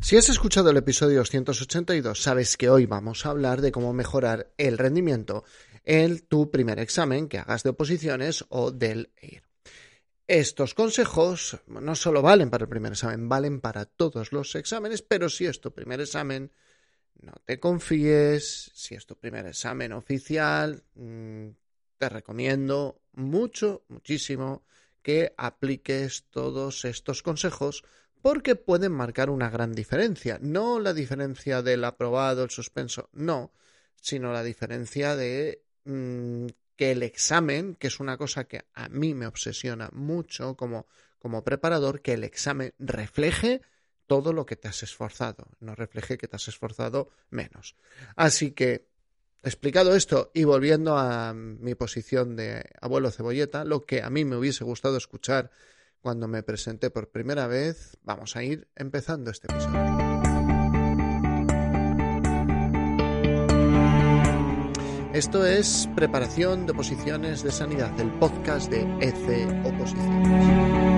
Si has escuchado el episodio 282, sabes que hoy vamos a hablar de cómo mejorar el rendimiento en tu primer examen que hagas de oposiciones o del EIR. Estos consejos no solo valen para el primer examen, valen para todos los exámenes, pero si es tu primer examen, no te confíes, si es tu primer examen oficial, mm, te recomiendo mucho, muchísimo que apliques todos estos consejos porque pueden marcar una gran diferencia. No la diferencia del aprobado, el suspenso, no, sino la diferencia de mm, que el examen, que es una cosa que a mí me obsesiona mucho como, como preparador, que el examen refleje todo lo que te has esforzado, no refleje que te has esforzado menos. Así que, explicado esto y volviendo a mi posición de abuelo cebolleta, lo que a mí me hubiese gustado escuchar cuando me presenté por primera vez, vamos a ir empezando este episodio. Esto es Preparación de Oposiciones de Sanidad, el podcast de EC Oposiciones.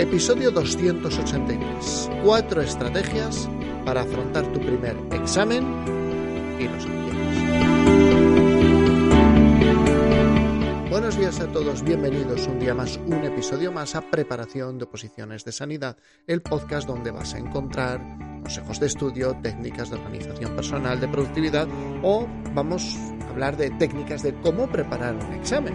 Episodio 283. Cuatro estrategias para afrontar tu primer examen y los Buenos días a todos, bienvenidos un día más, un episodio más a Preparación de Oposiciones de Sanidad, el podcast donde vas a encontrar consejos de estudio, técnicas de organización personal, de productividad o vamos a hablar de técnicas de cómo preparar un examen.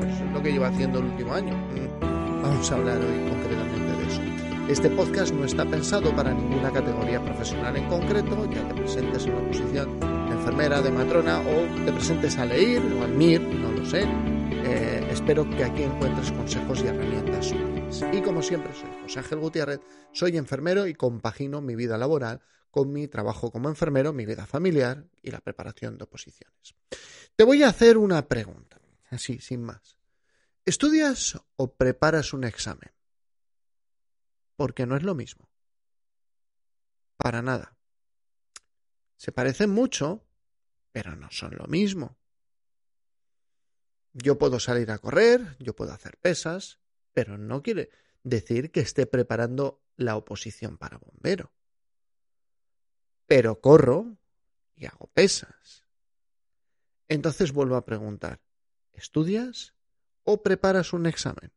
Eso es lo que llevo haciendo el último año. Mm, vamos a hablar hoy concretamente de eso. Este podcast no está pensado para ninguna categoría profesional en concreto, ya te presentes en una posición de enfermera, de matrona o te presentes a leer o al MIR, no lo sé, eh, espero que aquí encuentres consejos y herramientas útiles. Y como siempre, soy José Ángel Gutiérrez, soy enfermero y compagino mi vida laboral con mi trabajo como enfermero, mi vida familiar y la preparación de oposiciones. Te voy a hacer una pregunta, así, sin más. ¿Estudias o preparas un examen? Porque no es lo mismo. Para nada. Se parecen mucho, pero no son lo mismo. Yo puedo salir a correr, yo puedo hacer pesas, pero no quiere decir que esté preparando la oposición para bombero. Pero corro y hago pesas. Entonces vuelvo a preguntar, ¿estudias o preparas un examen?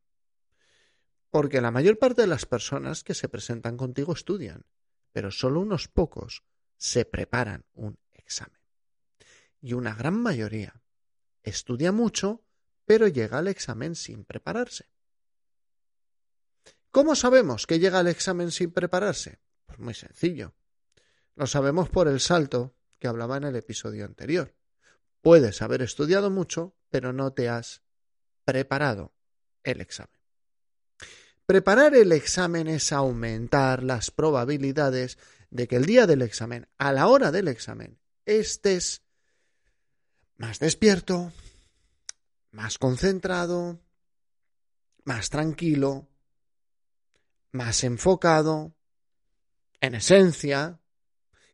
Porque la mayor parte de las personas que se presentan contigo estudian, pero solo unos pocos se preparan un examen. Y una gran mayoría estudia mucho, pero llega al examen sin prepararse. ¿Cómo sabemos que llega al examen sin prepararse? Pues muy sencillo. Lo sabemos por el salto que hablaba en el episodio anterior. Puedes haber estudiado mucho, pero no te has preparado el examen. Preparar el examen es aumentar las probabilidades de que el día del examen, a la hora del examen, estés más despierto, más concentrado, más tranquilo, más enfocado, en esencia,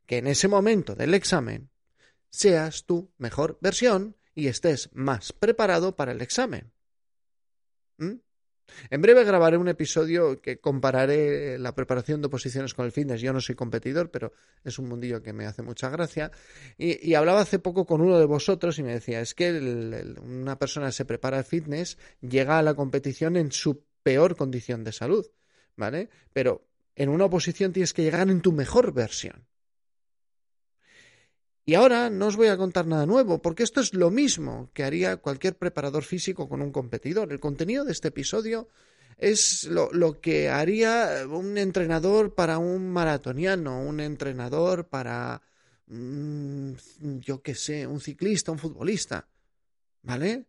que en ese momento del examen seas tu mejor versión y estés más preparado para el examen. ¿Mm? En breve grabaré un episodio que compararé la preparación de oposiciones con el fitness. Yo no soy competidor, pero es un mundillo que me hace mucha gracia. Y, hablaba hace poco con uno de vosotros y me decía, es que una persona se prepara al fitness, llega a la competición en su peor condición de salud, ¿vale? Pero en una oposición tienes que llegar en tu mejor versión. Y ahora no os voy a contar nada nuevo, porque esto es lo mismo que haría cualquier preparador físico con un competidor. El contenido de este episodio es lo, que haría un entrenador para un maratoniano, un entrenador para, mm, yo qué sé, un ciclista, un futbolista. ¿Vale?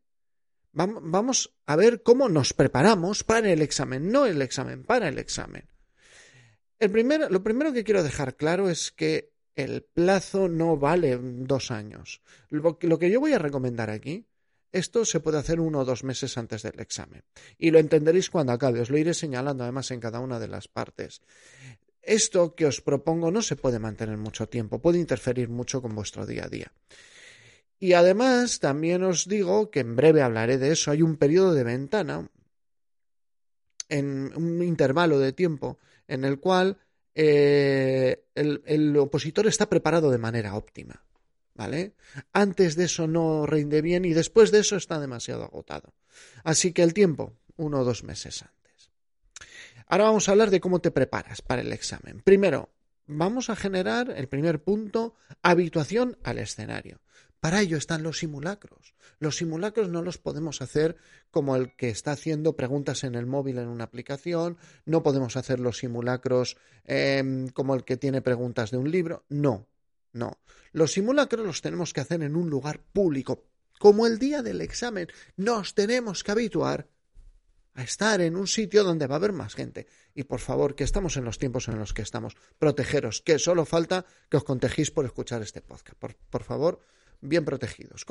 Vamos a ver cómo nos preparamos para el examen, no el examen, para el examen. El lo primero que quiero dejar claro es que el plazo no vale dos años. Lo, que yo voy a recomendar aquí, esto se puede hacer uno o dos meses antes del examen. Y lo entenderéis cuando acabe. Os lo iré señalando además en cada una de las partes. Esto que os propongo no se puede mantener mucho tiempo, puede interferir mucho con vuestro día a día. Y además también os digo que en breve hablaré de eso. Hay un periodo de ventana en un intervalo de tiempo en el cual eh, el, opositor está preparado de manera óptima. ¿Vale? Antes de eso no rinde bien y después de eso está demasiado agotado. Así que el tiempo, uno o dos meses antes. Ahora vamos a hablar de cómo te preparas para el examen. Primero, vamos a generar el primer punto, habituación al escenario. Para ello están los simulacros. Los simulacros no los podemos hacer como el que está haciendo preguntas en el móvil en una aplicación, no podemos hacer los simulacros em, como el que tiene preguntas de un libro, no, no. Los simulacros los tenemos que hacer en un lugar público. Como el día del examen, nos tenemos que habituar a estar en un sitio donde va a haber más gente. Y por favor, que estamos en los tiempos en los que estamos. Protegeros, que solo falta que os contegéis por escuchar este podcast. por favor, bien protegidos.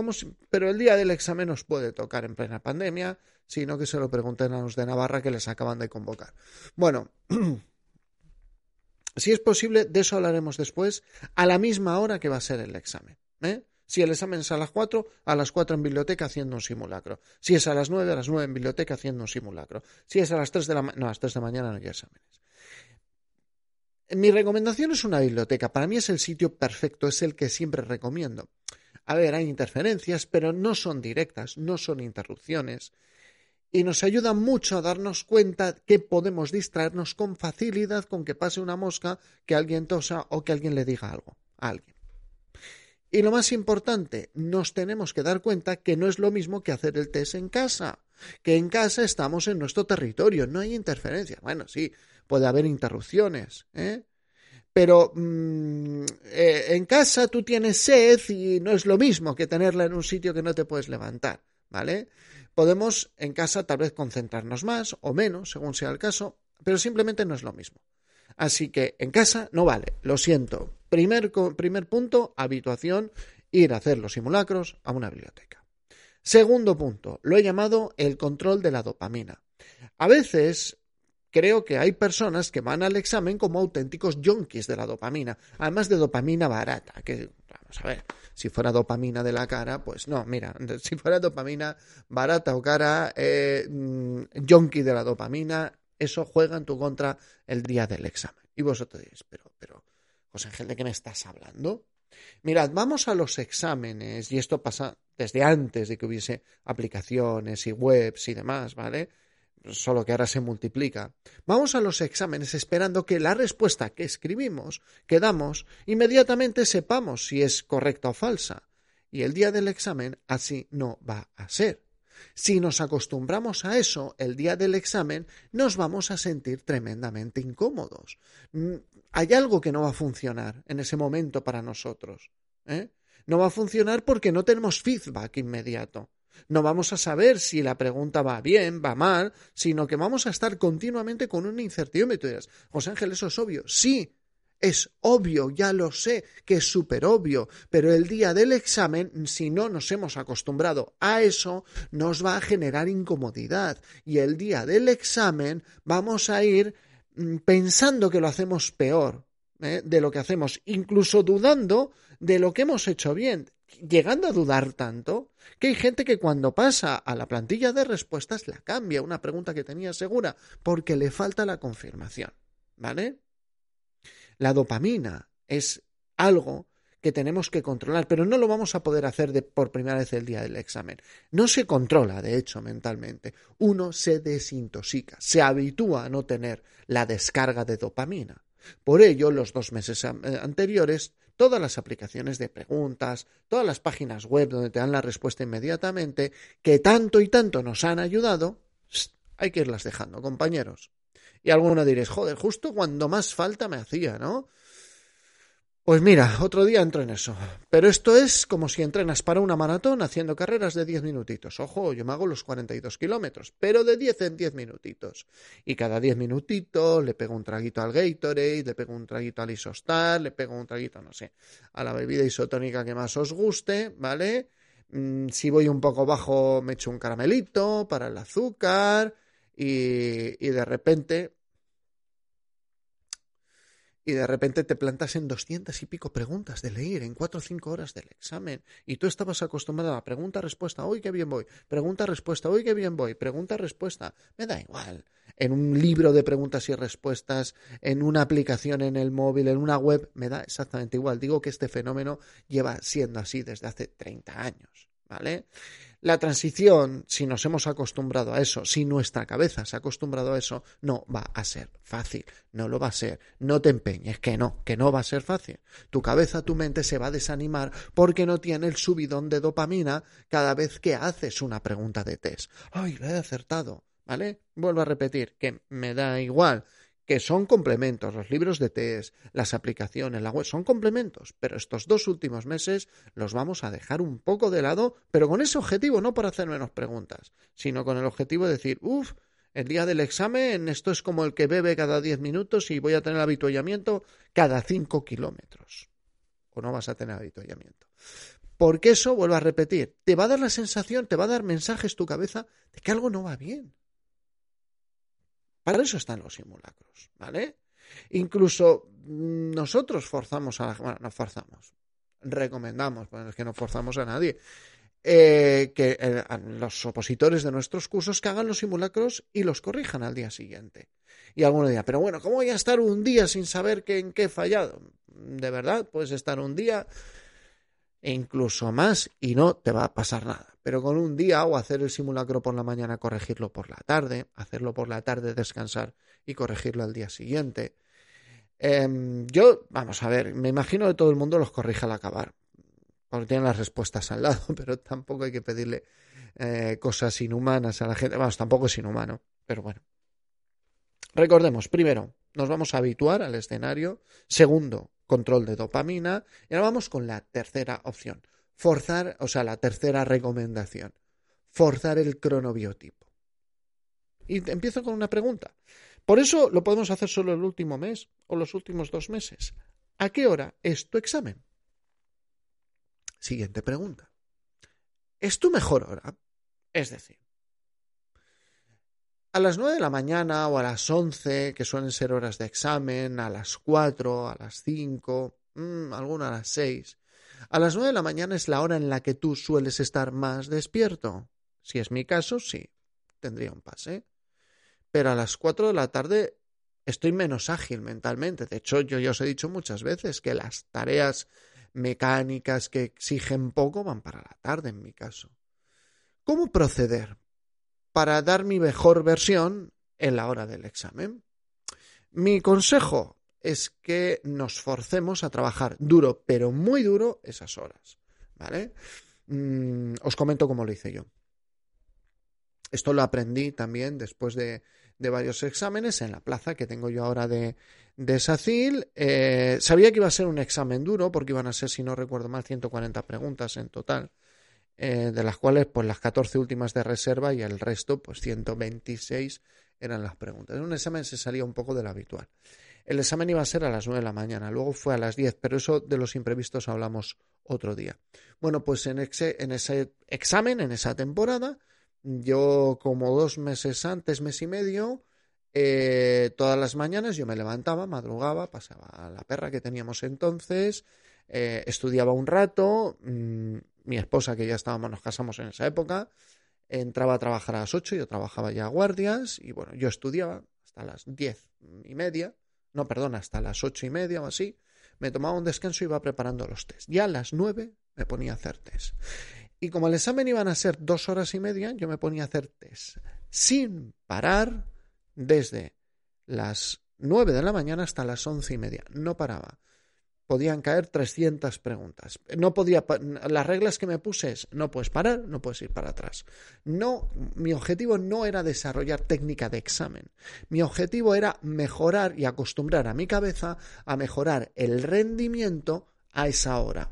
pero el día del examen os puede tocar en plena pandemia, sino que se lo pregunten a los de Navarra que les acaban de convocar. Bueno, si es posible, de eso hablaremos después, a la misma hora que va a ser el examen. ¿eh? Si el examen es a las 4, a las 4 en biblioteca haciendo un simulacro. Si es a las 9, a las 9 en biblioteca haciendo un simulacro. Si es a las 3 de la mañana, no, a las 3 de mañana no hay exámenes. Mi recomendación es una biblioteca. Para mí es el sitio perfecto, es el que siempre recomiendo. A ver, hay interferencias, pero no son directas, no son interrupciones. Y nos ayudan mucho a darnos cuenta que podemos distraernos con facilidad con que pase una mosca, que alguien tosa o que alguien le diga algo a alguien. Y lo más importante, nos tenemos que dar cuenta que no es lo mismo que hacer el test en casa, que en casa estamos en nuestro territorio, no hay interferencia. Bueno, sí, puede haber interrupciones, ¿eh? Pero mm, eh, en casa tú tienes sed y no es lo mismo que tenerla en un sitio que no te puedes levantar, ¿vale? Podemos en casa tal vez concentrarnos más o menos, según sea el caso, pero simplemente no es lo mismo. Así que en casa no vale, lo siento. Primer, primer punto, habituación, ir a hacer los simulacros a una biblioteca. Segundo punto, lo he llamado el control de la dopamina. A veces creo que hay personas que van al examen como auténticos yonkis de la dopamina, además de dopamina barata, que vamos a ver, si fuera dopamina de la cara, pues no, mira, si fuera dopamina barata o cara, eh, mm, yonki de la dopamina, eso juega en tu contra el día del examen. Y vosotros diréis, pero, pero, José Ángel, ¿de qué me estás hablando? Mirad, vamos a los exámenes, y esto pasa desde antes de que hubiese aplicaciones y webs y demás, ¿vale? Solo que ahora se multiplica. Vamos a los exámenes esperando que la respuesta que escribimos, que damos, inmediatamente sepamos si es correcta o falsa. Y el día del examen así no va a ser. Si nos acostumbramos a eso, el día del examen nos vamos a sentir tremendamente incómodos. Mm, hay algo que no va a funcionar en ese momento para nosotros. ¿eh? No va a funcionar porque no tenemos feedback inmediato. No vamos a saber si la pregunta va bien, va mal, sino que vamos a estar continuamente con una incertidumbre. Tú dirás, José Ángel, eso es obvio. Sí, es obvio, ya lo sé, que es súper obvio, pero el día del examen, si no nos hemos acostumbrado a eso, nos va a generar incomodidad. Y el día del examen vamos a ir mm, pensando que lo hacemos peor ¿eh? de lo que hacemos, incluso dudando de lo que hemos hecho bien llegando a dudar tanto que hay gente que cuando pasa a la plantilla de respuestas la cambia, una pregunta que tenía segura, porque le falta la confirmación. ¿Vale? La dopamina es algo que tenemos que controlar, pero no lo vamos a poder hacer de, por primera vez el día del examen. No se controla, de hecho, mentalmente. Uno se desintoxica, se habitúa a no tener la descarga de dopamina. Por ello, los dos meses eh, anteriores todas las aplicaciones de preguntas, todas las páginas web donde te dan la respuesta inmediatamente, que tanto y tanto nos han ayudado, hay que irlas dejando, compañeros. Y alguno diréis, joder, justo cuando más falta me hacía, ¿no? Pues mira, otro día entro en eso. Pero esto es como si entrenas para una maratón haciendo carreras de 10 minutitos. Ojo, yo me hago los 42 kilómetros, pero de 10 en 10 minutitos. Y cada 10 minutitos le pego un traguito al Gatorade, le pego un traguito al Isostar, le pego un traguito, no sé, a la bebida isotónica que más os guste, ¿vale? Mm, si voy un poco bajo, me echo un caramelito para el azúcar y, y de repente y de repente te plantas en doscientas y pico preguntas de leer en cuatro o cinco horas del examen y tú estabas acostumbrado a pregunta respuesta uy qué bien voy pregunta respuesta uy qué bien voy pregunta respuesta me da igual. En un libro de preguntas y respuestas en una aplicación en el móvil en una web me da exactamente igual. Digo que este fenómeno lleva siendo así desde hace 30 años ¿vale? La transición, si nos hemos acostumbrado a eso, si nuestra cabeza se ha acostumbrado a eso, no va a ser fácil, no lo va a ser. No te empeñes, que no, que no va a ser fácil. Tu cabeza, tu mente se va a desanimar porque no tiene el subidón de dopamina cada vez que haces una pregunta de test. ¡Ay, la he acertado! ¿Vale? Vuelvo a repetir que me da igual que son complementos, los libros de test, las aplicaciones, la web, son complementos, pero estos dos últimos meses los vamos a dejar un poco de lado, pero con ese objetivo, no por hacer menos preguntas, sino con el objetivo de decir, uff, el día del examen esto es como el que bebe cada 10 minutos y voy a tener habituallamiento cada 5 kilómetros. O no vas a tener habituallamiento. Porque eso, vuelvo a repetir, te va a dar la sensación, te va a dar mensajes tu cabeza de que algo no va bien. Para eso están los simulacros, ¿vale? Incluso mm, nosotros forzamos a. Bueno, no forzamos, recomendamos, porque es que no forzamos a nadie, eh, que eh, los opositores de nuestros cursos que hagan los simulacros y los corrijan al día siguiente. Y alguno dirá, pero bueno, ¿cómo voy a estar un día sin saber que, en qué he fallado? De verdad, puedes estar un día e incluso más y no te va a pasar nada. Pero con un día o hacer el simulacro por la mañana, corregirlo por la tarde, hacerlo por la tarde, descansar y corregirlo al día siguiente. Em, yo, vamos a ver, me imagino que todo el mundo los corrija al acabar, porque tienen las respuestas al lado, pero tampoco hay que pedirle eh, cosas inhumanas a la gente. Vamos, tampoco es inhumano, pero bueno. Recordemos, primero, nos vamos a habituar al escenario. Segundo, control de dopamina. Y ahora vamos con la tercera opción. Forzar, o sea, la tercera recomendación. Forzar el cronobiotipo. Y empiezo con una pregunta. Por eso lo podemos hacer solo el último mes o los últimos dos meses. ¿A qué hora es tu examen? Siguiente pregunta. ¿Es tu mejor hora? Es decir, a las 9 de la mañana o a las 11, que suelen ser horas de examen, a las 4, a las 5, mmm, alguna a las 6. A las 9 de la mañana es la hora en la que tú sueles estar más despierto. Si es mi caso, sí, tendría un pase. Pero a las 4 de la tarde estoy menos ágil mentalmente. De hecho, yo ya os he dicho muchas veces que las tareas mecánicas que exigen poco van para la tarde en mi caso. ¿Cómo proceder? Para dar mi mejor versión en la hora del examen. Mi consejo es que nos forcemos a trabajar duro, pero muy duro, esas horas. ¿Vale? Mm, os comento cómo lo hice yo. Esto lo aprendí también después de, varios exámenes en la plaza que tengo yo ahora de, de SACIL. Eh, sabía que iba a ser un examen duro porque iban a ser, si no recuerdo mal, 140 preguntas en total. Eh, de las cuales pues las 14 últimas de reserva y el resto, pues 126 eran las preguntas. En un examen se salía un poco de lo habitual. El examen iba a ser a las 9 de la mañana, luego fue a las 10, pero eso de los imprevistos hablamos otro día. Bueno, pues en, en ese examen, en esa temporada, yo como dos meses antes, mes y medio, eh, todas las mañanas yo me levantaba, madrugaba, pasaba a la perra que teníamos entonces, eh, estudiaba un rato, mm, mi esposa, que ya estábamos, nos casamos en esa época, entraba a trabajar a las 8, yo trabajaba ya a guardias y bueno, yo estudiaba hasta las diez y media, no, perdón, hasta las ocho y media o así, me tomaba un descanso y iba preparando los test. Ya a las nueve me ponía a hacer test. Y como el examen iban a ser dos horas y media, yo me ponía a hacer test sin parar desde las nueve de la mañana hasta las once y media. No paraba podían caer 300 preguntas. No podía, las reglas que me puse es, no puedes parar, no puedes ir para atrás. No, mi objetivo no era desarrollar técnica de examen. Mi objetivo era mejorar y acostumbrar a mi cabeza a mejorar el rendimiento a esa hora.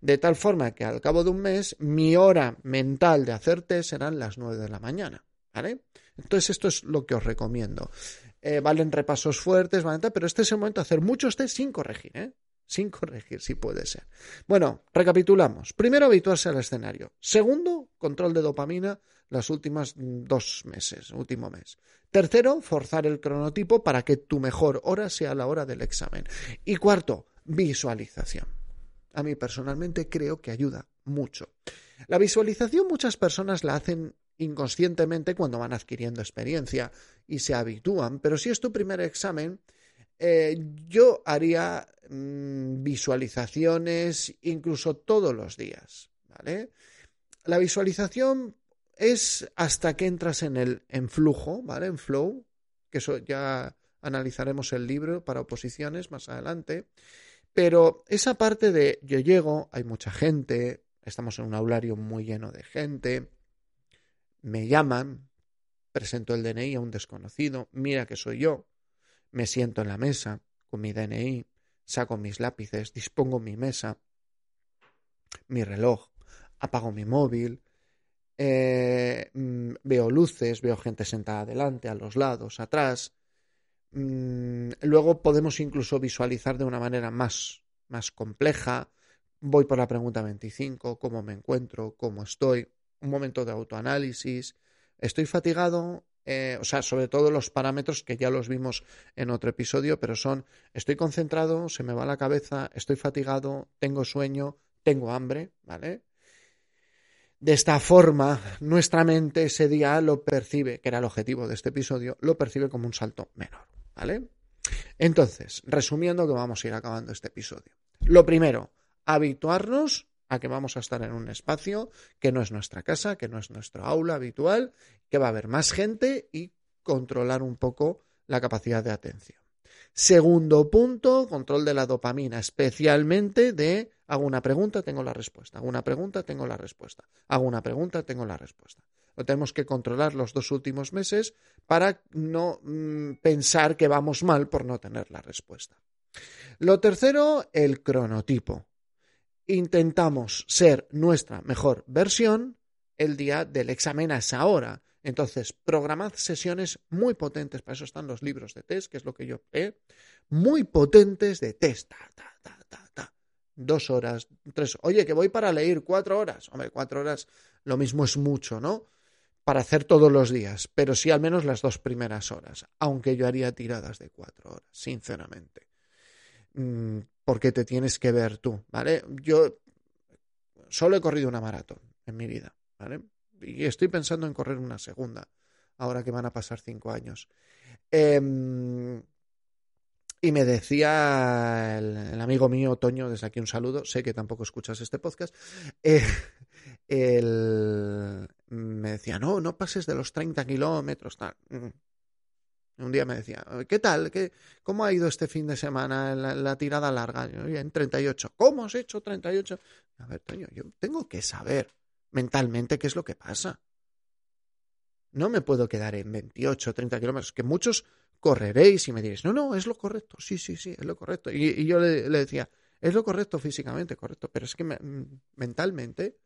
De tal forma que al cabo de un mes, mi hora mental de hacer test serán las 9 de la mañana. ¿Vale? Entonces, esto es lo que os recomiendo. Eh, valen repasos fuertes, ¿vale? pero este es el momento de hacer muchos test sin corregir, ¿eh? Sin corregir si puede ser. Bueno, recapitulamos. Primero, habituarse al escenario. Segundo, control de dopamina las últimas dos meses, último mes. Tercero, forzar el cronotipo para que tu mejor hora sea la hora del examen. Y cuarto, visualización. A mí personalmente creo que ayuda mucho. La visualización muchas personas la hacen inconscientemente cuando van adquiriendo experiencia y se habitúan, pero si es tu primer examen, eh, yo haría mm, visualizaciones incluso todos los días, ¿vale? La visualización es hasta que entras en el en flujo, ¿vale? En flow, que eso ya analizaremos el libro para oposiciones más adelante. Pero esa parte de yo llego, hay mucha gente, estamos en un aulario muy lleno de gente, me llaman, presento el DNI a un desconocido, mira que soy yo, me siento en la mesa con mi DNI, saco mis lápices, dispongo mi mesa, mi reloj, apago mi móvil, eh, mm, veo luces, veo gente sentada adelante, a los lados, atrás. Mm, luego podemos incluso visualizar de una manera más, más compleja. Voy por la pregunta 25, cómo me encuentro, cómo estoy, un momento de autoanálisis. Estoy fatigado, eh, o sea, sobre todo los parámetros que ya los vimos en otro episodio, pero son estoy concentrado, se me va la cabeza, estoy fatigado, tengo sueño, tengo hambre, ¿vale? De esta forma, nuestra mente ese día lo percibe, que era el objetivo de este episodio, lo percibe como un salto menor, ¿vale? Entonces, resumiendo que vamos a ir acabando este episodio. Lo primero, habituarnos a que vamos a estar en un espacio que no es nuestra casa, que no es nuestro aula habitual, que va a haber más gente y controlar un poco la capacidad de atención. Segundo punto, control de la dopamina, especialmente de hago una pregunta, tengo la respuesta, hago una pregunta, tengo la respuesta, hago una pregunta, tengo la respuesta. Lo tenemos que controlar los dos últimos meses para no mm, pensar que vamos mal por no tener la respuesta. Lo tercero, el cronotipo. Intentamos ser nuestra mejor versión el día del examen a esa hora. Entonces, programad sesiones muy potentes, para eso están los libros de test, que es lo que yo he, muy potentes de test. Dos horas, tres. Oye, que voy para leer cuatro horas. Hombre, cuatro horas lo mismo es mucho, ¿no? Para hacer todos los días, pero sí al menos las dos primeras horas, aunque yo haría tiradas de cuatro horas, sinceramente. Mm, porque te tienes que ver tú, ¿vale? Yo solo he corrido una maratón en mi vida, ¿vale? y estoy pensando en correr una segunda, ahora que van a pasar cinco años. Em, y me decía el, amigo mío, Toño, desde aquí un saludo, sé que tampoco escuchas este podcast, eh, me decía, no, no pases de los 30 kilómetros, tal. Mm. Un día me decía, ¿qué tal? ¿Qué, ¿Cómo ha ido este fin de semana la, tirada larga? En 38. ¿Cómo has hecho 38? A ver, Toño, yo tengo que saber mentalmente qué es lo que pasa. No me puedo quedar en 28 o 30 kilómetros, que muchos correréis y me diréis, no, no, es lo correcto, sí, sí, sí, es lo correcto. Y, yo le, decía, es lo correcto físicamente, correcto, pero es que mentalmente,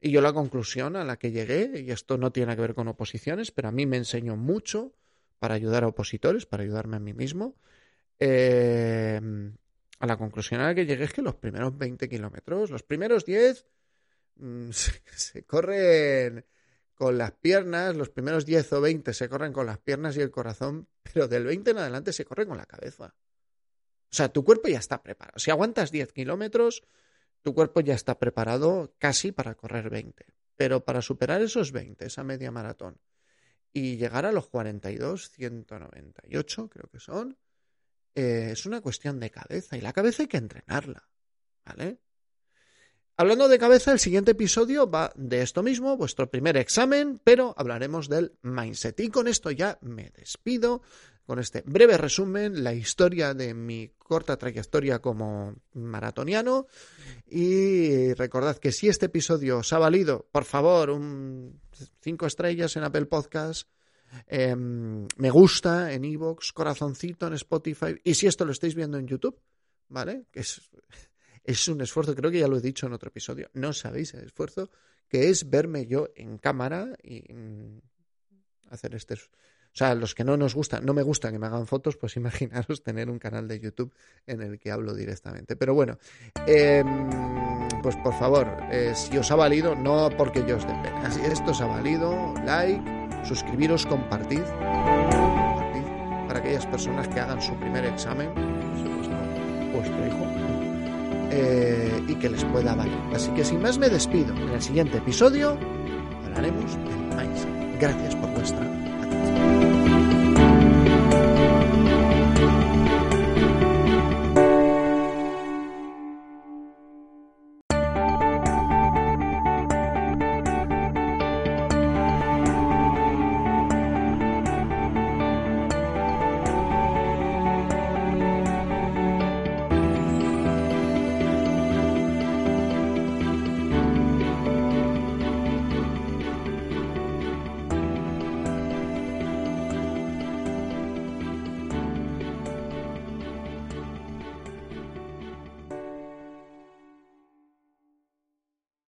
y yo la conclusión a la que llegué, y esto no tiene que ver con oposiciones, pero a mí me enseñó mucho para ayudar a opositores, para ayudarme a mí mismo, eh, a la conclusión a la que llegué es que los primeros 20 kilómetros, los primeros 10 Mm, se, corren con las piernas, los primeros 10 o 20 se corren con las piernas y el corazón, pero del 20 en adelante se corre con la cabeza. O sea, tu cuerpo ya está preparado. Si aguantas 10 kilómetros, tu cuerpo ya está preparado casi para correr 20. Pero para superar esos 20, esa media maratón, y llegar a los 42, 198 creo que son, eh, es una cuestión de cabeza. Y la cabeza hay que entrenarla. ¿Vale? Hablando de cabeza, el siguiente episodio va de esto mismo, vuestro primer examen, pero hablaremos del mindset. Y con esto ya me despido, con este breve resumen, la historia de mi corta trayectoria como maratoniano. Y recordad que si este episodio os ha valido, por favor, un cinco estrellas en Apple Podcast. Em, me gusta en Evox, corazoncito en Spotify. Y si esto lo estáis viendo en YouTube, ¿vale? Que es es un esfuerzo, creo que ya lo he dicho en otro episodio, no sabéis el esfuerzo que es verme yo en cámara y mm, hacer este O sea, los que no nos gusta, no me gusta que me hagan fotos, pues imaginaros tener un canal de YouTube en el que hablo directamente. Pero bueno, em, pues por favor, eh, si os ha valido, no porque yo os dé pena, si esto os ha valido, like, suscribiros, compartid, compartid para aquellas personas que hagan su primer examen, vuestro hijo, eh, y que les pueda valer. Así que sin más me despido. En el siguiente episodio hablaremos del mindset. Gracias por vuestra atención.